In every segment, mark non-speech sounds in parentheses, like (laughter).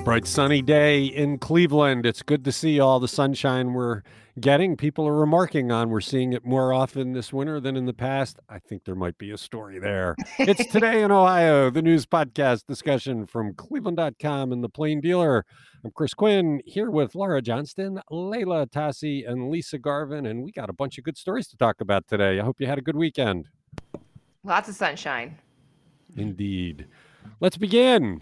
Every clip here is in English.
a bright sunny day in Cleveland. It's good to see all the sunshine we're getting. People are remarking on we're seeing it more often this winter than in the past. I think there might be a story there. It's (laughs) today in Ohio, the news podcast discussion from cleveland.com and the Plain Dealer. I'm Chris Quinn here with Laura Johnston, Leila Atassi, and Lisa Garvin, and we got a bunch of good stories to talk about today. I hope you had a good weekend. Lots of sunshine. Indeed. Let's begin.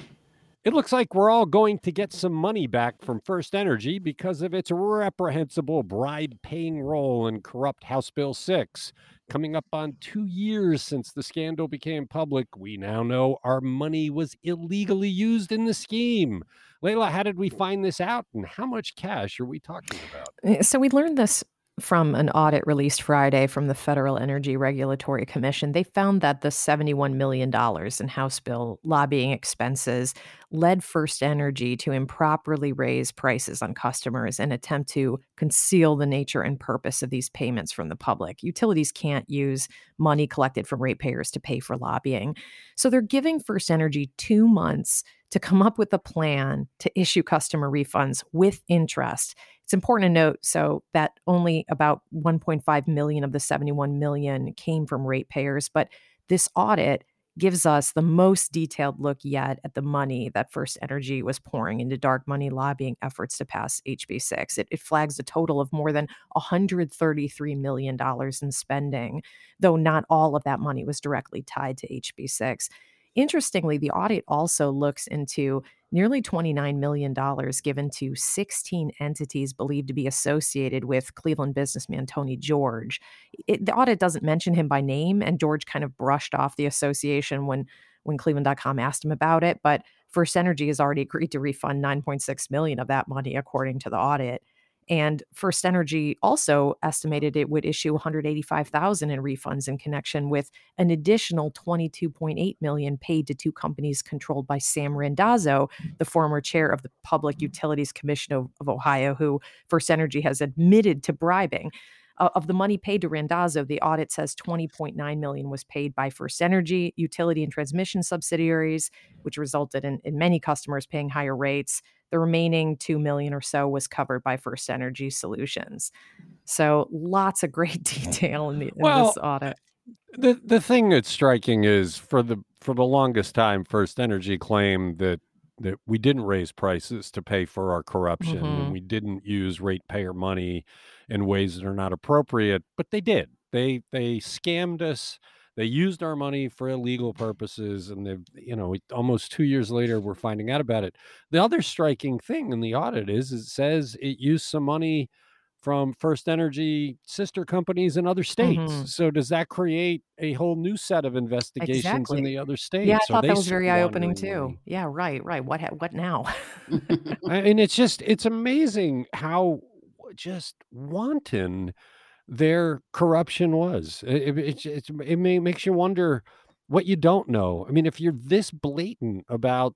It looks like we're all going to get some money back from First Energy because of its reprehensible bribe paying role in corrupt House Bill 6. Coming up on two years since the scandal became public, we now know our money was illegally used in the scheme. Leila, how did we find this out and how much cash are we talking about? Uh, so we learned this from an audit released Friday from the Federal Energy Regulatory Commission, they found that the $71 million in House bill lobbying expenses led First Energy to improperly raise prices on customers and attempt to conceal the nature and purpose of these payments from the public. Utilities can't use money collected from ratepayers to pay for lobbying. So they're giving First Energy two months to come up with a plan to issue customer refunds with interest it's important to note so that only about 1.5 million of the 71 million came from ratepayers, but this audit gives us the most detailed look yet at the money that First Energy was pouring into dark money lobbying efforts to pass HB6. It, it flags a total of more than $133 million in spending, though not all of that money was directly tied to HB6. Interestingly, the audit also looks into nearly $29 million given to 16 entities believed to be associated with Cleveland businessman Tony George. It, the audit doesn't mention him by name, and George kind of brushed off the association when when Cleveland.com asked him about it. But First Energy has already agreed to refund 9.6 million of that money, according to the audit. And First Energy also estimated it would issue 185,000 in refunds in connection with an additional 22.8 million paid to two companies controlled by Sam Randazzo, the former chair of the Public Utilities Commission of, of Ohio, who First Energy has admitted to bribing. Uh, of the money paid to Randazzo, the audit says 20.9 million was paid by First Energy, utility and transmission subsidiaries, which resulted in, in many customers paying higher rates. The remaining 2 million or so was covered by First Energy Solutions. So lots of great (laughs) detail in, the, in well, this audit. The the thing that's striking is for the for the longest time, First Energy claimed that that we didn't raise prices to pay for our corruption mm-hmm. and we didn't use ratepayer money in ways that are not appropriate, but they did. They they scammed us. They used our money for illegal purposes, and they've you know almost two years later we're finding out about it. The other striking thing in the audit is it says it used some money from First Energy sister companies in other states. Mm-hmm. So does that create a whole new set of investigations exactly. in the other states? Yeah, I thought that was very eye opening too. Money? Yeah, right, right. What what now? I mean, it's just it's amazing how just wanton their corruption was. It, it, it, it may, makes you wonder what you don't know. I mean, if you're this blatant about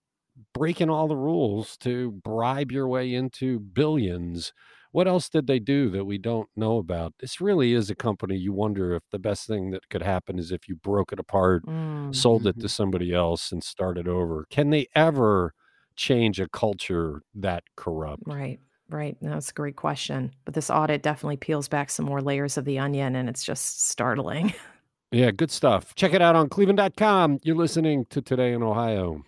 breaking all the rules to bribe your way into billions, what else did they do that we don't know about? This really is a company you wonder if the best thing that could happen is if you broke it apart, mm-hmm. sold it to mm-hmm. somebody else, and started over. Can they ever change a culture that corrupt? Right. Right. That's a great question. But this audit definitely peels back some more layers of the onion and it's just startling. (laughs) Yeah, good stuff. Check it out on cleveland.com. You're listening to Today in Ohio.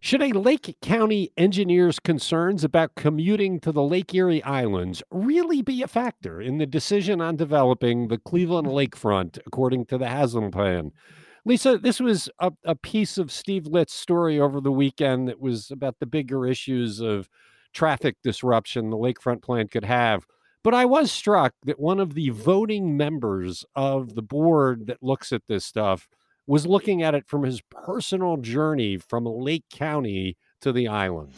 Should a Lake County engineer's concerns about commuting to the Lake Erie Islands really be a factor in the decision on developing the Cleveland lakefront according to the Haslam plan? Lisa, this was a, a piece of Steve Litt's story over the weekend that was about the bigger issues of traffic disruption the lakefront plan could have. But I was struck that one of the voting members of the board that looks at this stuff was looking at it from his personal journey from Lake County to the island.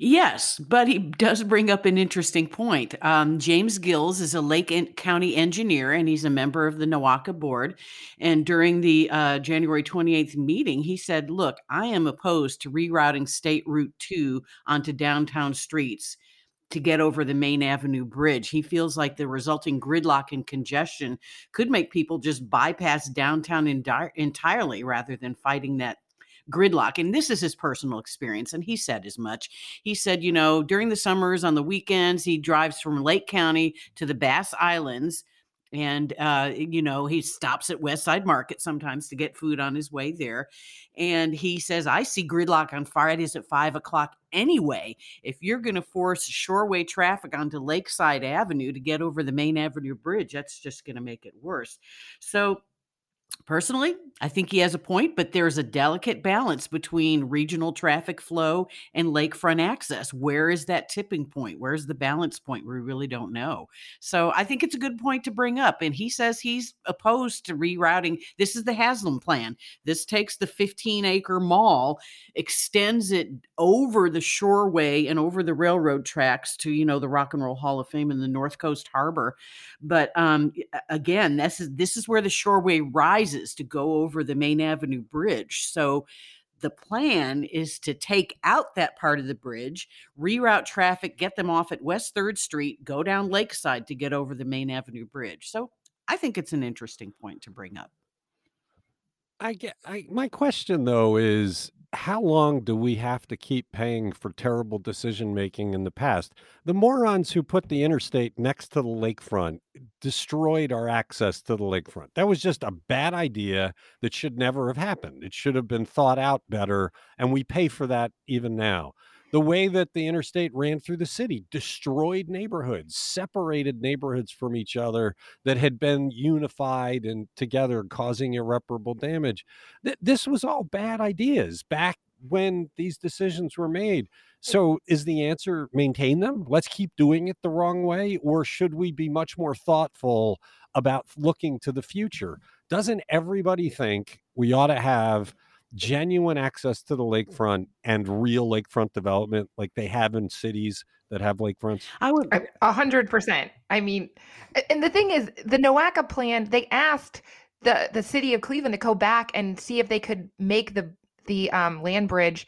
Yes, but he does bring up an interesting point. Um, James Gills is a Lake County engineer and he's a member of the NOACA board. And during the uh, January 28th meeting, he said, Look, I am opposed to rerouting State Route 2 onto downtown streets to get over the Main Avenue Bridge. He feels like the resulting gridlock and congestion could make people just bypass downtown entirely rather than fighting that gridlock. And this is his personal experience. And he said as much. He said, you know, during the summers, on the weekends, he drives from Lake County to the Bass Islands and uh, you know he stops at west side market sometimes to get food on his way there and he says i see gridlock on fridays at five o'clock anyway if you're going to force shoreway traffic onto lakeside avenue to get over the main avenue bridge that's just going to make it worse so Personally, I think he has a point, but there's a delicate balance between regional traffic flow and lakefront access. Where is that tipping point? Where's the balance point? We really don't know. So I think it's a good point to bring up. And he says he's opposed to rerouting. This is the Haslam plan. This takes the 15 acre mall, extends it over the shoreway and over the railroad tracks to, you know, the Rock and Roll Hall of Fame and the North Coast Harbor. But um, again, this is this is where the shoreway rises to go over the Main Avenue Bridge. So the plan is to take out that part of the bridge, reroute traffic, get them off at West 3rd Street, go down Lakeside to get over the Main Avenue Bridge. So I think it's an interesting point to bring up. I get I my question though is how long do we have to keep paying for terrible decision making in the past? The morons who put the interstate next to the lakefront destroyed our access to the lakefront. That was just a bad idea that should never have happened. It should have been thought out better, and we pay for that even now the way that the interstate ran through the city destroyed neighborhoods separated neighborhoods from each other that had been unified and together causing irreparable damage. Th- this was all bad ideas back when these decisions were made. So is the answer maintain them? Let's keep doing it the wrong way? Or should we be much more thoughtful about looking to the future? Doesn't everybody think we ought to have genuine access to the lakefront and real lakefront development like they have in cities that have lakefronts? I would a hundred percent. I mean, and the thing is, the NOACA plan, they asked the the city of Cleveland to go back and see if they could make the the um, land bridge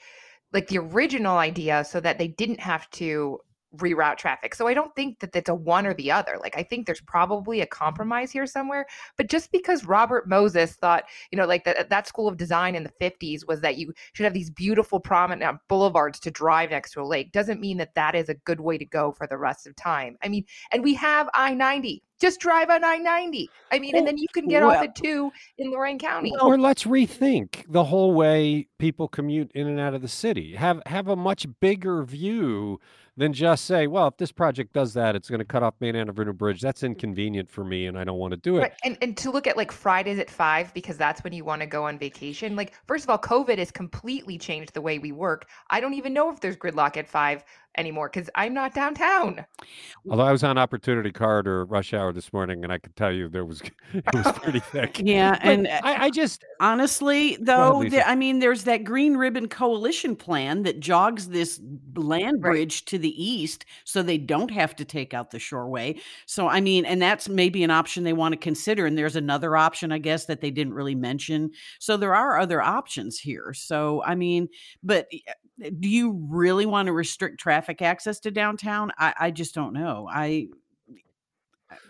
like the original idea so that they didn't have to reroute traffic. So I don't think that it's a one or the other. Like I think there's probably a compromise here somewhere. But just because Robert Moses thought, you know, like that that school of design in the 50s was that you should have these beautiful prominent boulevards to drive next to a lake doesn't mean that that is a good way to go for the rest of time. I mean, and we have I-90. Just drive on I-90. I mean, and then you can get well, off at 2 in Lorain County. Or let's rethink the whole way people commute in and out of the city. Have have a much bigger view than just say, well, if this project does that, it's going to cut off Main Avenue Bridge. That's inconvenient for me and I don't want to do it. Right. And, and to look at like Fridays at five, because that's when you want to go on vacation. Like, first of all, COVID has completely changed the way we work. I don't even know if there's gridlock at five anymore because I'm not downtown. Although I was on Opportunity Corridor rush hour this morning, and I could tell you there was (laughs) it was pretty (laughs) thick. Yeah, and uh, I, I, just honestly though, ahead, I mean, there's that Green Ribbon Coalition plan that jogs this land bridge right. to the east, so they don't have to take out the shoreway. So I mean, and that's maybe an option they want to consider. And there's another option, I guess, that they didn't really mention. So there are other options here. So I mean, but Eh, do you really want to restrict traffic access to downtown? I, I just don't know. I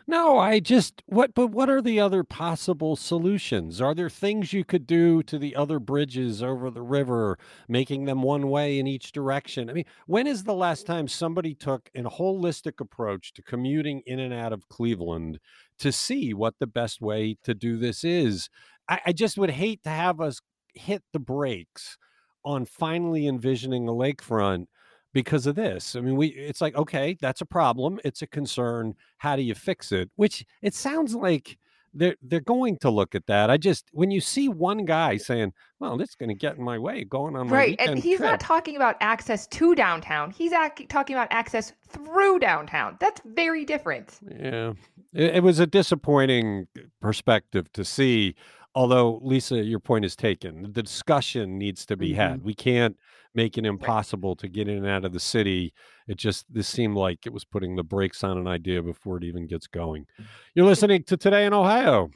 no, I just what but what are the other possible solutions? Are there things you could do to the other bridges over the river, making them one way in each direction? I mean, when is the last time somebody took a holistic approach to commuting in and out of Cleveland to see what the best way to do this is? I, I just would hate to have us hit the brakes on finally envisioning a lakefront because of this. I mean, we it's like, okay, that's a problem. It's a concern. How do you fix it? Which it sounds like they're they're going to look at that. I just when you see one guy saying, "Well, this is going to get in my way going on my right," and he's trip. not talking about access to downtown. He's ac- talking about access through downtown. That's very different. Yeah, it, it was a disappointing perspective to see. Although Lisa, your point is taken. The discussion needs to be mm-hmm. had. We can't make it impossible to get in and out of the city. It just this seemed like it was putting the brakes on an idea before it even gets going. You're listening to Today in Ohio.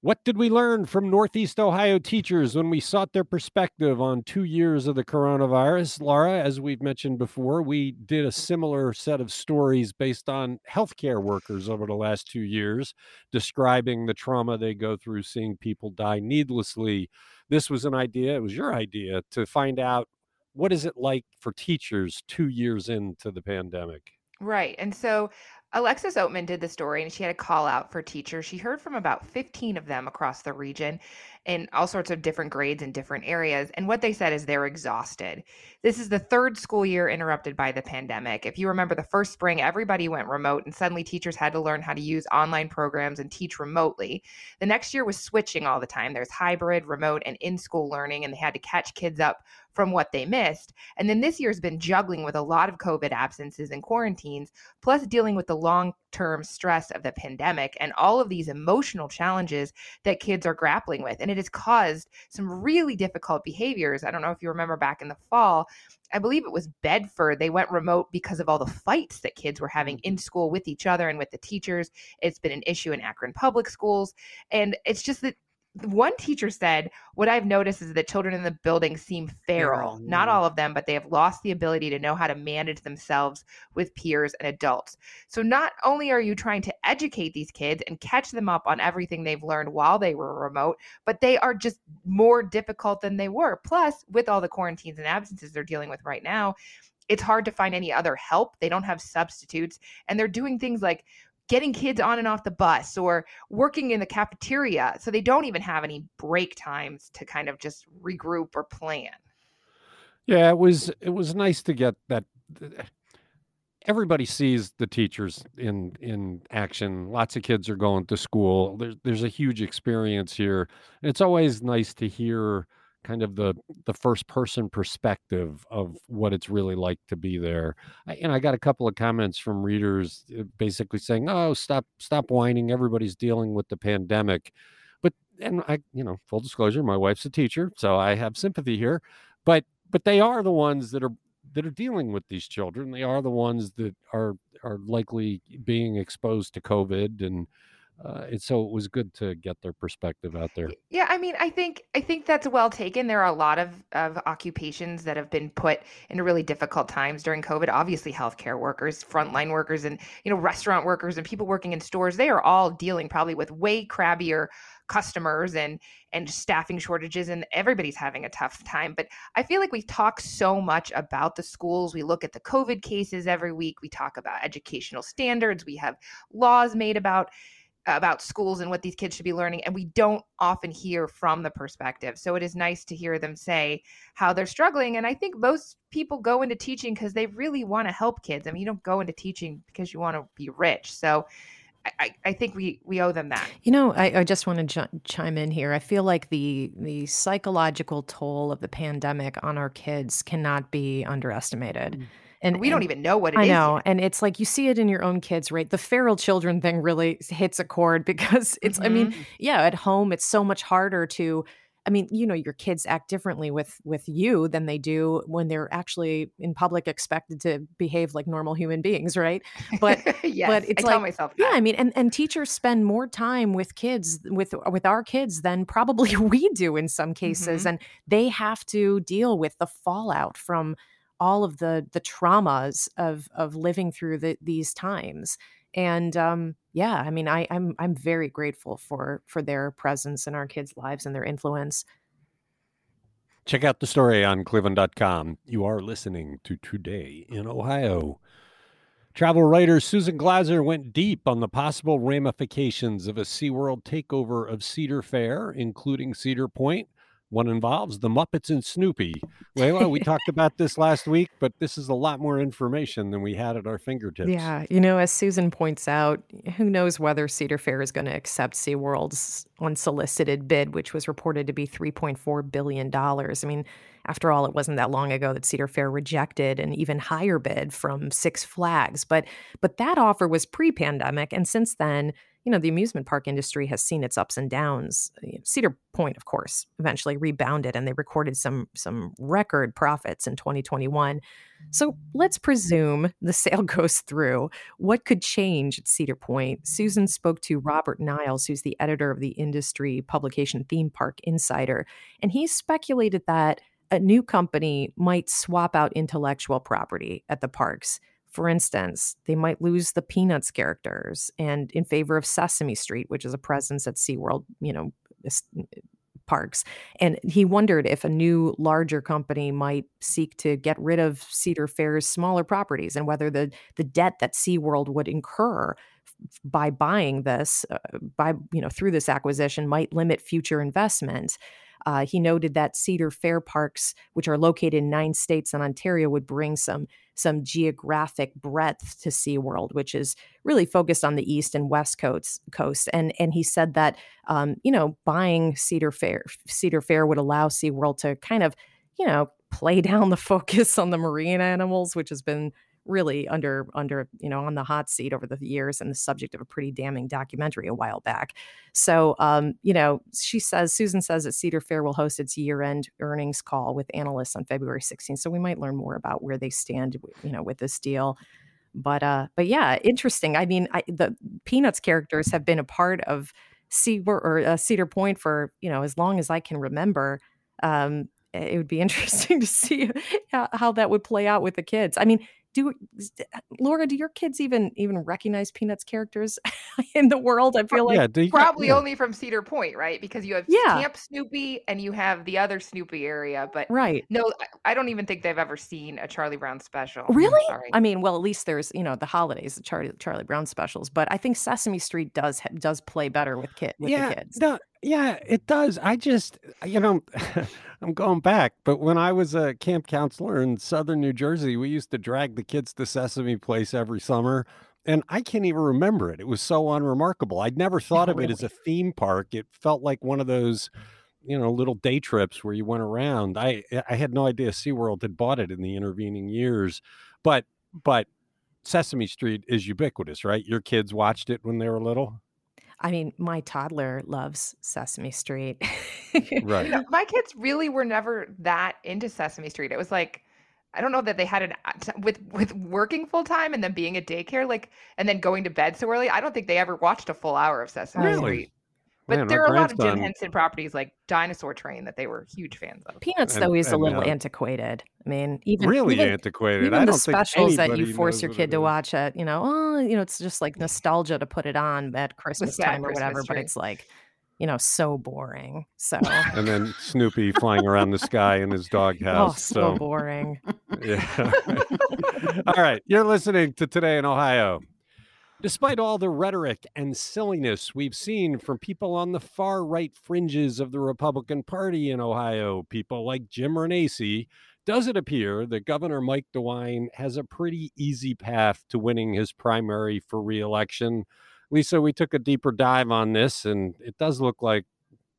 What did we learn from Northeast Ohio teachers when we sought their perspective on two years of the coronavirus? Laura, as we've mentioned before, we did a similar set of stories based on healthcare workers over the last two years, describing the trauma they go through seeing people die needlessly. This was an idea, it was your idea to find out what is it like for teachers two years into the pandemic? Right. And so Alexis Oatman did the story and she had a call out for teachers. She heard from about 15 of them across the region in all sorts of different grades in different areas. And what they said is they're exhausted. This is the third school year interrupted by the pandemic. If you remember the first spring, everybody went remote and suddenly teachers had to learn how to use online programs and teach remotely. The next year was switching all the time. There's hybrid, remote, and in school learning, and they had to catch kids up from what they missed. And then this year's been juggling with a lot of COVID absences and quarantines, plus dealing with the long term stress of the pandemic and all of these emotional challenges that kids are grappling with. And it has caused some really difficult behaviors. I don't know if you remember back in the fall, I believe it was Bedford. They went remote because of all the fights that kids were having in mm-hmm. school with each other and with the teachers. It's been an issue in Akron public schools. And it's just that one teacher said, What I've noticed is that children in the building seem feral. Not all of them, but they have lost the ability to know how to manage themselves with peers and adults. So, not only are you trying to educate these kids and catch them up on everything they've learned while they were remote, but they are just more difficult than they were. Plus, with all the quarantines and absences they're dealing with right now, it's hard to find any other help. They don't have substitutes. And they're doing things like getting kids on and off the bus or working in the cafeteria. So they don't even have any break times to kind of just regroup or plan. Yeah, it was it was nice to get that everybody sees the teachers in in action. Lots of kids are going to school. There's there's a huge experience here. It's always nice to hear kind of the the first person perspective of what it's really like to be there. I, and I got a couple of comments from readers uh, basically saying, "Oh, stop stop whining. Everybody's dealing with the pandemic." But and I, you know, full disclosure, my wife's a teacher, so I have sympathy here. But but they are the ones that are that are dealing with these children. They are the ones that are are likely being exposed to COVID and uh, and so it was good to get their perspective out there. Yeah, I mean, I think I think that's well taken. There are a lot of of occupations that have been put into really difficult times during COVID. Obviously, healthcare workers, frontline workers, and you know, restaurant workers and people working in stores. They are all dealing probably with way crabbier customers and and staffing shortages and everybody's having a tough time but i feel like we talk so much about the schools we look at the covid cases every week we talk about educational standards we have laws made about about schools and what these kids should be learning and we don't often hear from the perspective so it is nice to hear them say how they're struggling and i think most people go into teaching because they really want to help kids i mean you don't go into teaching because you want to be rich so I, I think we, we owe them that. You know, I, I just want to ch- chime in here. I feel like the the psychological toll of the pandemic on our kids cannot be underestimated. Mm. And we don't even know what it I is know. Yet. And it's like you see it in your own kids, right? The feral children thing really hits a chord (laughs) because it's, mm-hmm. I mean, mm-hmm. yeah, at home, it's so much harder to. I mean, you know, your kids act differently with with you than they do when they're actually in public expected to behave like normal human beings, right? But (laughs) yes, but it's I like myself that. yeah, I mean, and and teachers spend more time with kids with with our kids than probably (laughs) we do in some cases, mm-hmm. and they have to deal with the fallout from all of the the traumas of of living through the, these times. And um, yeah i mean I, i'm i'm very grateful for for their presence in our kids lives and their influence. Check out the story on cleveland.com you are listening to today in ohio. Travel writer susan glaser went deep on the possible ramifications of a seaworld takeover of cedar fair including cedar point One involves the Muppets and Snoopy. We talked about this (laughs) last week, but this is a lot more information than we had at our fingertips. Yeah, you know, as Susan points out, who knows whether Cedar Fair is going to accept SeaWorld's unsolicited bid, which was reported to be $3.4 billion. I mean, after all, it wasn't that long ago that Cedar Fair rejected an even higher bid from Six Flags. But but that offer was pre-pandemic, and since then, you know, the amusement park industry has seen its ups and downs. Uh, Cedar Point, of course, eventually rebounded and they recorded some some record profits in 2021. So let's presume the (laughs) sale goes through. What could change at Cedar Point? Susan spoke to Robert Niles, who's the editor of the industry publication Theme Park Insider, and he speculated that a new company might swap out intellectual property at the parks. For instance, they might lose the Peanuts characters and in favor of Sesame Street, which is a presence at SeaWorld, you know, parks. And he wondered if a new, larger company might seek to get rid of Cedar Fair's smaller properties and whether the, the debt that SeaWorld would incur by buying this, uh, by, you know, through this acquisition might limit future investments. Uh, he noted that Cedar Fair parks, which are located in nine states and Ontario, would bring some some geographic breadth to SeaWorld, which is really focused on the east and west coast. coast. And and he said that um, you know buying Cedar Fair Cedar Fair would allow SeaWorld to kind of you know play (laughs) down the focus on the marine animals, which has been really under under you know on the hot seat over the years and the subject of a pretty damning documentary a while back. So um, you know, she says Susan says that Cedar Fair will host its year-end earnings call with analysts on February 16th. So we might learn more about where they stand, you know, with this deal. But uh, but yeah, interesting. I mean, I, the Peanuts characters have been a part of Cedar or uh, Cedar Point for you know as long as I can remember. Um, it would be (laughs) interesting to see how, how, that would play out with the kids. I mean, do uh, Laura, do your kids even even recognize Peanuts characters (laughs) in the world? I feel like yeah, probably yeah. only from Cedar Point, right? Because you have yeah. Camp Snoopy and you have the other Snoopy area, but right. No, I don't even think they've ever seen a Charlie Brown special. Really? I mean, well, at least there's you know the holidays, the Charlie Charlie Brown specials, but I think Sesame Street does does play better with kid with yeah, the kids. No, yeah, it does. I just, you know, (laughs) I'm going back, but when I was a camp counselor in southern New Jersey, we used to drag the kids to Sesame Place every summer. And I can't even remember it. It was so unremarkable. I'd never (laughs) thought of it as a theme park. It felt like one of those, you know, little day trips where you went around. I eh, I had no idea SeaWorld had bought it in the intervening years. But but Sesame Street is ubiquitous, right? Your kids watched it when they were little. I mean, my toddler loves Sesame Street. right. You (laughs) know, my kids really were never that into Sesame Street. It was like I don't know that they had an uh, with with working full time and then being a daycare like and then going to bed so early. I don't think they ever watched a full hour of Sesame really? Street. But Man, there are a lot of Jim Henson properties like Dinosaur Train that they were huge fans of. Peanuts, and, though, is a little uh, antiquated. I mean, even really even, antiquated. Even I the specials that you force your kid to watch at, you know, oh, you know, it's just like nostalgia to put it on at Christmas time or whatever. But it's like, you know, so boring. So and then Snoopy flying around the sky in his doghouse. (laughs) Oh, so, so boring. (laughs) yeah. (laughs) All right, you're listening to Today in Ohio. Despite all the rhetoric and silliness we've seen from people on the far right fringes of the Republican Party in Ohio, people like Jim Renacci, does it appear that Governor Mike DeWine has a pretty easy path to winning his primary for reelection? Lisa, we took a deeper dive on this, and it does look like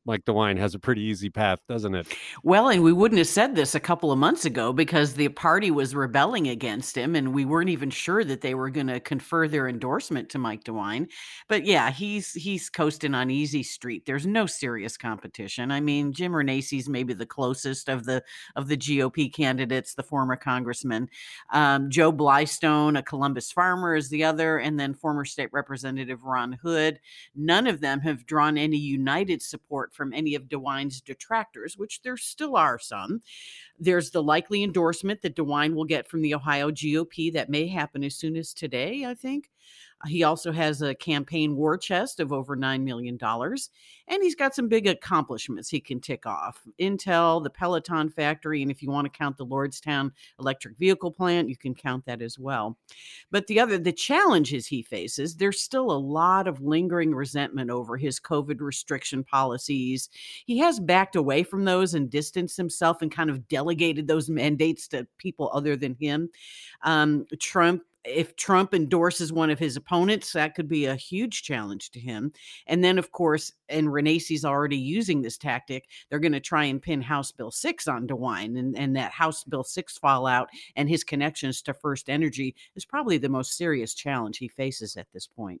Mike DeWine has a pretty easy path, doesn't it? Well, and we wouldn't have said this a couple of months ago because the party was rebelling against him, and we weren't even sure that they were going to confer their endorsement to Mike DeWine. But yeah, he's he's coasting on easy street. There's no serious competition. I mean, Jim Renacci's maybe the closest of the of the GOP candidates, the former congressman. Um, Joe Blystone, a Columbus farmer, is the other, and then former state representative Ron Hood. None of them have drawn any united support support from any of DeWine's detractors, which there still are some. There's the likely endorsement that DeWine will get from the Ohio GOP that may happen as soon as today, I think. He also has a campaign war chest of over $9 million. And he's got some big accomplishments he can tick off Intel, the Peloton factory, and if you want to count the Lordstown electric vehicle plant, you can count that as well. But the other, the challenges he faces, there's still a lot of lingering resentment over his COVID restriction policies. He has backed away from those and distanced himself and kind of delegated those mandates to people other than him. Um, Trump if Trump endorses one of his opponents, that could be a huge challenge to him. And then, of course, and Renacci's already using this tactic, they're going to try and pin House Bill 6 on DeWine. And, and that House Bill 6 fallout and his connections to First Energy is probably the most serious challenge he faces at this point.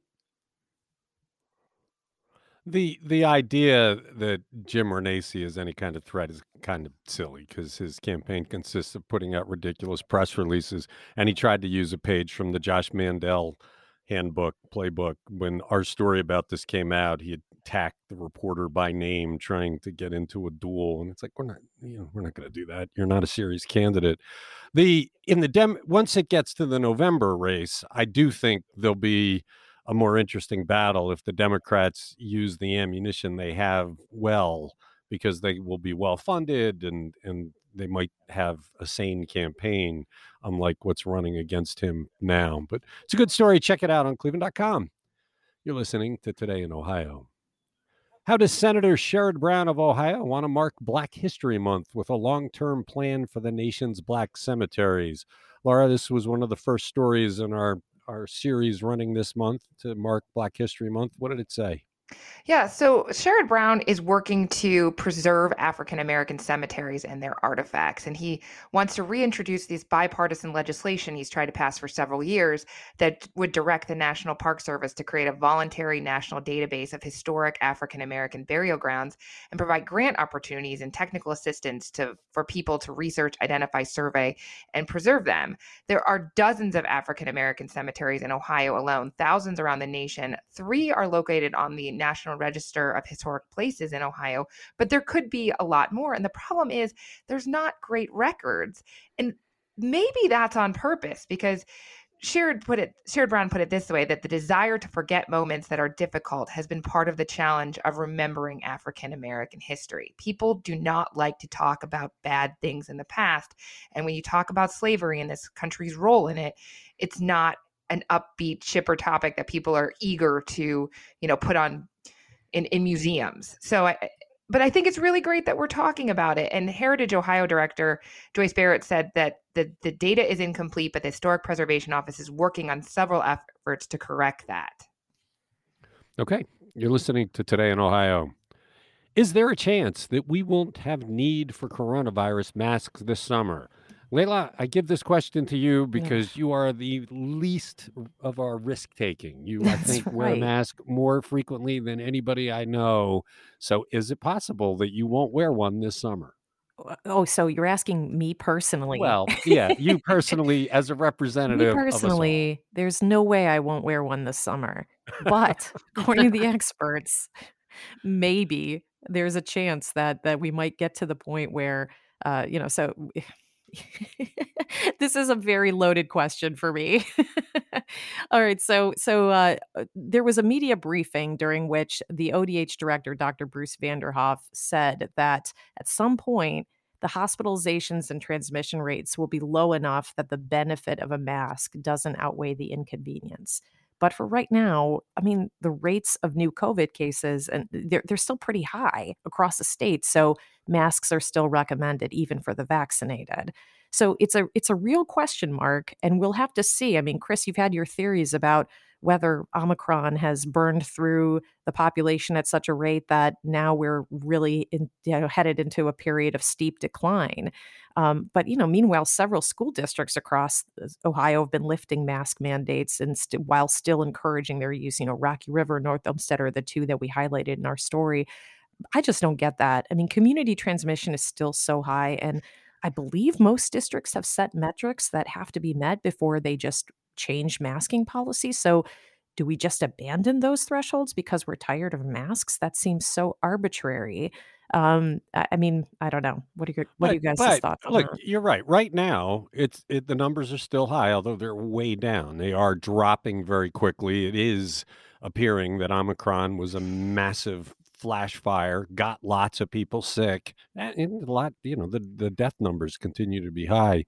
The the idea that Jim Renacci is any kind of threat is kind of silly because his campaign consists of putting out ridiculous press releases, and he tried to use a page from the Josh Mandel handbook playbook when our story about this came out. He attacked the reporter by name, trying to get into a duel, and it's like we're not, you know, we're not going to do that. You're not a serious candidate. The in the dem once it gets to the November race, I do think there'll be a more interesting battle if the Democrats use the ammunition they have well, because they will be well funded and and they might have a sane campaign, unlike what's running against him now. But it's a good story. Check it out on cleveland.com. You're listening to Today in Ohio. How does Senator Sherrod Brown of Ohio want to mark Black History Month with a long term plan for the nation's black cemeteries? Laura, this was one of the first stories in our our series running this month to mark Black History Month. What did it say? Yeah, so Sherrod Brown is working to preserve African American cemeteries and their artifacts. And he wants to reintroduce this bipartisan legislation he's tried to pass for several years that would direct the National Park Service to create a voluntary national database of historic African American burial grounds and provide grant opportunities and technical assistance to for people to research, identify, survey, and preserve them. There are dozens of African American cemeteries in Ohio alone, thousands around the nation. Three are located on the National Register of Historic Places in Ohio, but there could be a lot more. And the problem is there's not great records. And maybe that's on purpose because Sherrod put it Sherrod Brown put it this way that the desire to forget moments that are difficult has been part of the challenge of remembering African American history. People do not like to talk about bad things in the past. And when you talk about slavery and this country's role in it, it's not an upbeat chipper topic that people are eager to you know put on in, in museums. So i but i think it's really great that we're talking about it. And heritage ohio director joyce barrett said that the, the data is incomplete but the historic preservation office is working on several efforts to correct that. Okay. You're listening to today in ohio. Is there a chance that we won't have need for coronavirus masks this summer Leila, I give this question to you because yeah. you are the least of our risk taking. You, That's I think, right. wear a mask more frequently than anybody I know. So, is it possible that you won't wear one this summer? Oh, so you're asking me personally? Well, (laughs) yeah, you personally, as a representative. me personally, there's no way I won't wear one this summer. But (laughs) according to the experts, maybe there's a chance that that we might get to the point where, uh, you know, so (laughs) this is a very loaded question for me. (laughs) All right, so so uh, uh, there was a media briefing during which the ODH director, Dr. Bruce Vanderhoff, said that at some point the hospitalizations and transmission rates will be low enough that the benefit of a mask doesn't outweigh the inconvenience. But for right now, I mean, the rates of new COVID cases and uh, they're they're still pretty high across the state. So masks are still recommended even for the vaccinated. So it's a it's a real question mark, and we'll have to see. I mean, Chris, you've had your theories about whether Omicron has burned through the population at such a rate that now we're really in, you know, headed into a period of steep decline. Um, but you know, meanwhile, several school districts across Ohio have been lifting mask mandates and st- while still encouraging their use. You know, Rocky River, North Olmsted are the two that we highlighted in our story. I just don't get that. I mean, community transmission is still so high, and I believe most districts have set metrics that have to be met before they just change masking policy. So, do we just abandon those thresholds because we're tired of masks? That seems so arbitrary. Um, I, mean, I don't know. What are your what are you guys' but thoughts on look, that? you're right. Right now, it's it, the numbers are still high, although they're way down. They are dropping very quickly. It is appearing that Omicron was a massive flash fire, got lots of people sick, and a lot, you know, the, the death numbers continue to be high.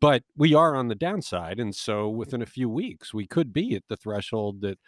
But we are on the downside. And so mm-hmm. within a few weeks, we could be at the threshold that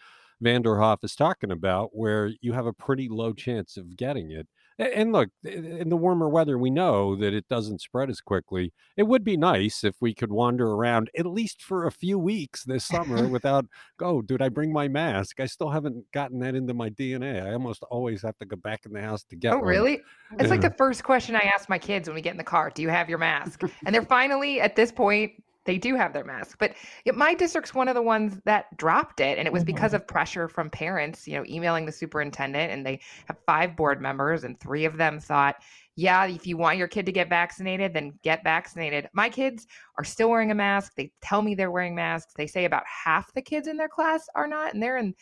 Vanderhoff is talking about, where you have a pretty low chance of getting it. And look, in the warmer weather, we know that it doesn't spread as quickly. It would be nice if we could wander around at least for a few weeks this summer (laughs) without, oh, did I bring my mask? I still haven't gotten that into my DNA. I almost always have to go back in the house to get Oh, one. really? It's like the first question I ask my kids when we get in the car Do you have your mask? (laughs) And they're finally, at this point, they do have their mask. But yeah, my district's one of the ones that dropped it. And it was because mm-hmm. of pressure from parents, you know, emailing the superintendent. And they have five board members, and three of them thought, yeah, if you want your kid to get vaccinated, then get vaccinated. My kids are still wearing a mask. They tell me they're wearing masks. They say about half the kids in their class are not, and they're in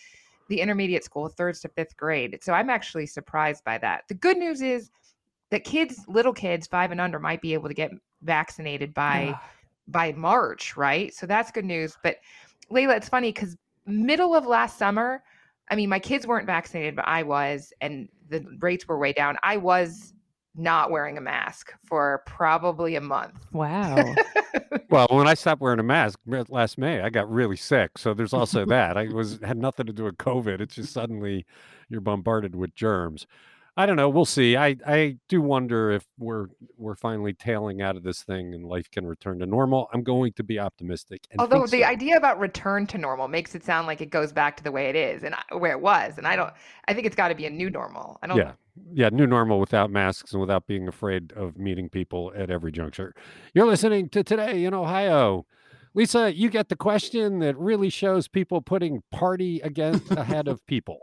the intermediate school, thirds to fifth grade. So I'm actually surprised by that. The good news is that kids, little kids, five and under, might be able to get vaccinated by by March, right? So that's good news. But Leila, it's funny because middle of last summer, I mean, my kids weren't vaccinated, but I was, and the rates were way down. I was not wearing a mask for probably a month. Wow. (laughs) Well, when I stopped wearing a mask last May, I got really sick. So there's also that. I was had nothing to do with COVID. It's just suddenly you're bombarded with germs. I don't know. We'll see. I, I do wonder if we're we're finally tailing out of this thing and life can return to normal. I'm going to be optimistic. And Although the so. idea about return to normal makes it sound like it goes back to the way it is and I- where it was, and I don't. I think it's got to be a new normal. I don't. Yeah. Yeah, new normal without masks and without being afraid of meeting people at every juncture. You're listening to Today in Ohio. Lisa, you get the question that really shows people putting party against ahead of (laughs) people.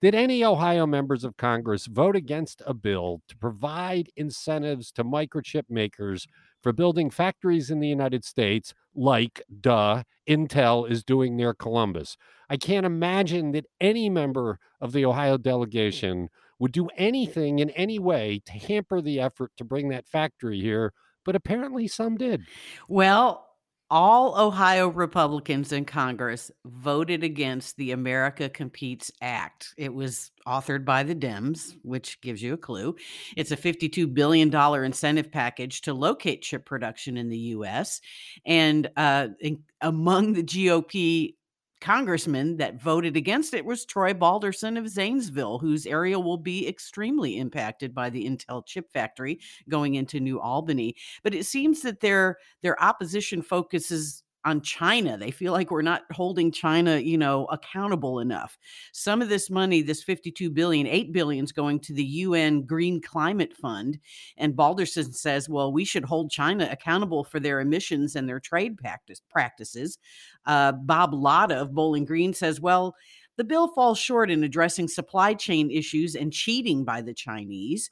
Did any Ohio members of Congress vote against a bill to provide incentives to microchip makers for building factories in the United States, like, duh, Intel is doing near Columbus? I can't imagine that any member of the Ohio delegation would do anything in any way to hamper the effort to bring that factory here, but apparently some did. Well, all Ohio Republicans in Congress voted against the America Competes Act. It was authored by the Dems, which gives you a clue. It's a $52 billion incentive package to locate chip production in the U.S. And uh, in, among the GOP congressman that voted against it was Troy Balderson of Zanesville, whose area will be extremely impacted by the Intel chip factory going into New Albany. But it seems that their their opposition focuses on China. They feel like we're not holding China, you know, accountable enough. Some of this money, this 52 billion, 8 billion is going to the UN Green Climate Fund. And Balderson says, well, we should hold China accountable for their emissions and their trade practice, practices. Uh, Bob Latta of Bowling Green says, well, the bill falls short in addressing supply chain issues and cheating by the Chinese.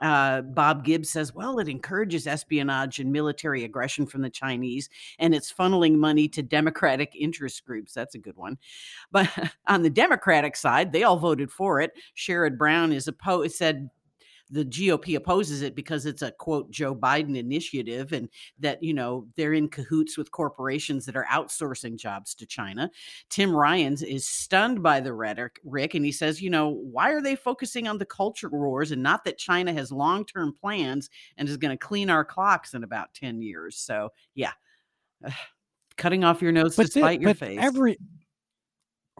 Uh, Bob Gibbs says, well, it encourages espionage and military aggression from the Chinese, and it's funneling money to Democratic interest groups. That's a good one. But (laughs) on the Democratic side, they all voted for it. Sherrod Brown is opposed, said the GOP opposes it because it's a quote Joe Biden initiative and that you know they're in cahoots with corporations that are outsourcing jobs to China. Tim Ryans is stunned by the rhetoric, Rick, and he says, you know, why are they focusing on the culture wars and not that China has long-term plans and is going to clean our clocks in about 10 years. So, yeah. (sighs) Cutting off your nose to But, the- spite your but face. every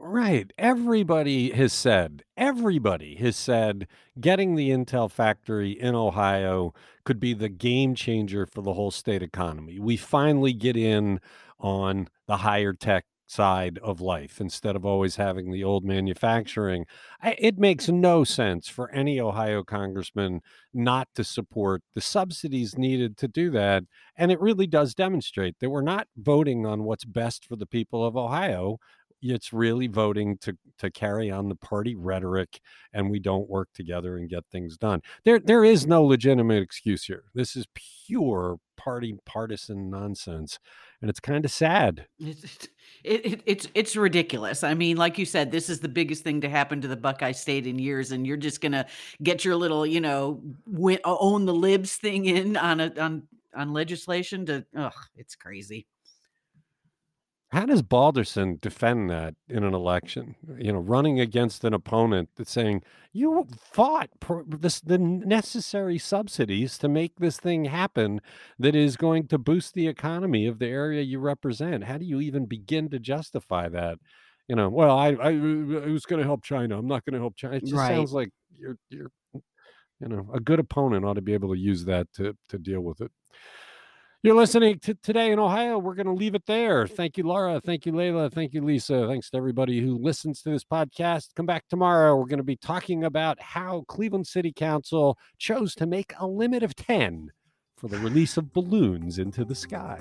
right, everybody has said, everybody has said, getting the Intel factory in Ohio could be the game changer for the whole state economy. We finally get in on the higher tech side of life instead of always having the old manufacturing. I, it makes (laughs) no sense for any Ohio congressman not to support the subsidies needed to do that. And it really does demonstrate that we're not voting on what's best for the people of Ohio. It's really voting to to carry on the party rhetoric and we don't work together and get things done. There there is no legitimate excuse here. This is pure party partisan nonsense and it's kind of sad. It's, it, it, it's it's ridiculous. I mean, like you said, this is the biggest thing to happen to the Buckeye State in years, and you're just gonna get your little, you know, win, own the libs thing in on a on on legislation to. Ugh, it's crazy. How does Balderson defend that in an election? You know, running against an opponent that's saying you fought this, the necessary subsidies to make this thing happen that is going to boost the economy of the area you represent. How do you even begin to justify that? You know, well, I, I, uh, uh, I was going to help China. I'm not going to help China. It just right. sounds like you're, you're, you know, a good opponent ought to be able to use that to to deal with it. You're listening to Today in Ohio. We're going to leave it there. Thank you, Laura. Thank you, Leila. Thank you, Lisa. Thanks to everybody who listens to this podcast. Come back tomorrow. We're going to be talking about how Cleveland City Council chose to make a limit of 10 for the release of balloons into the sky.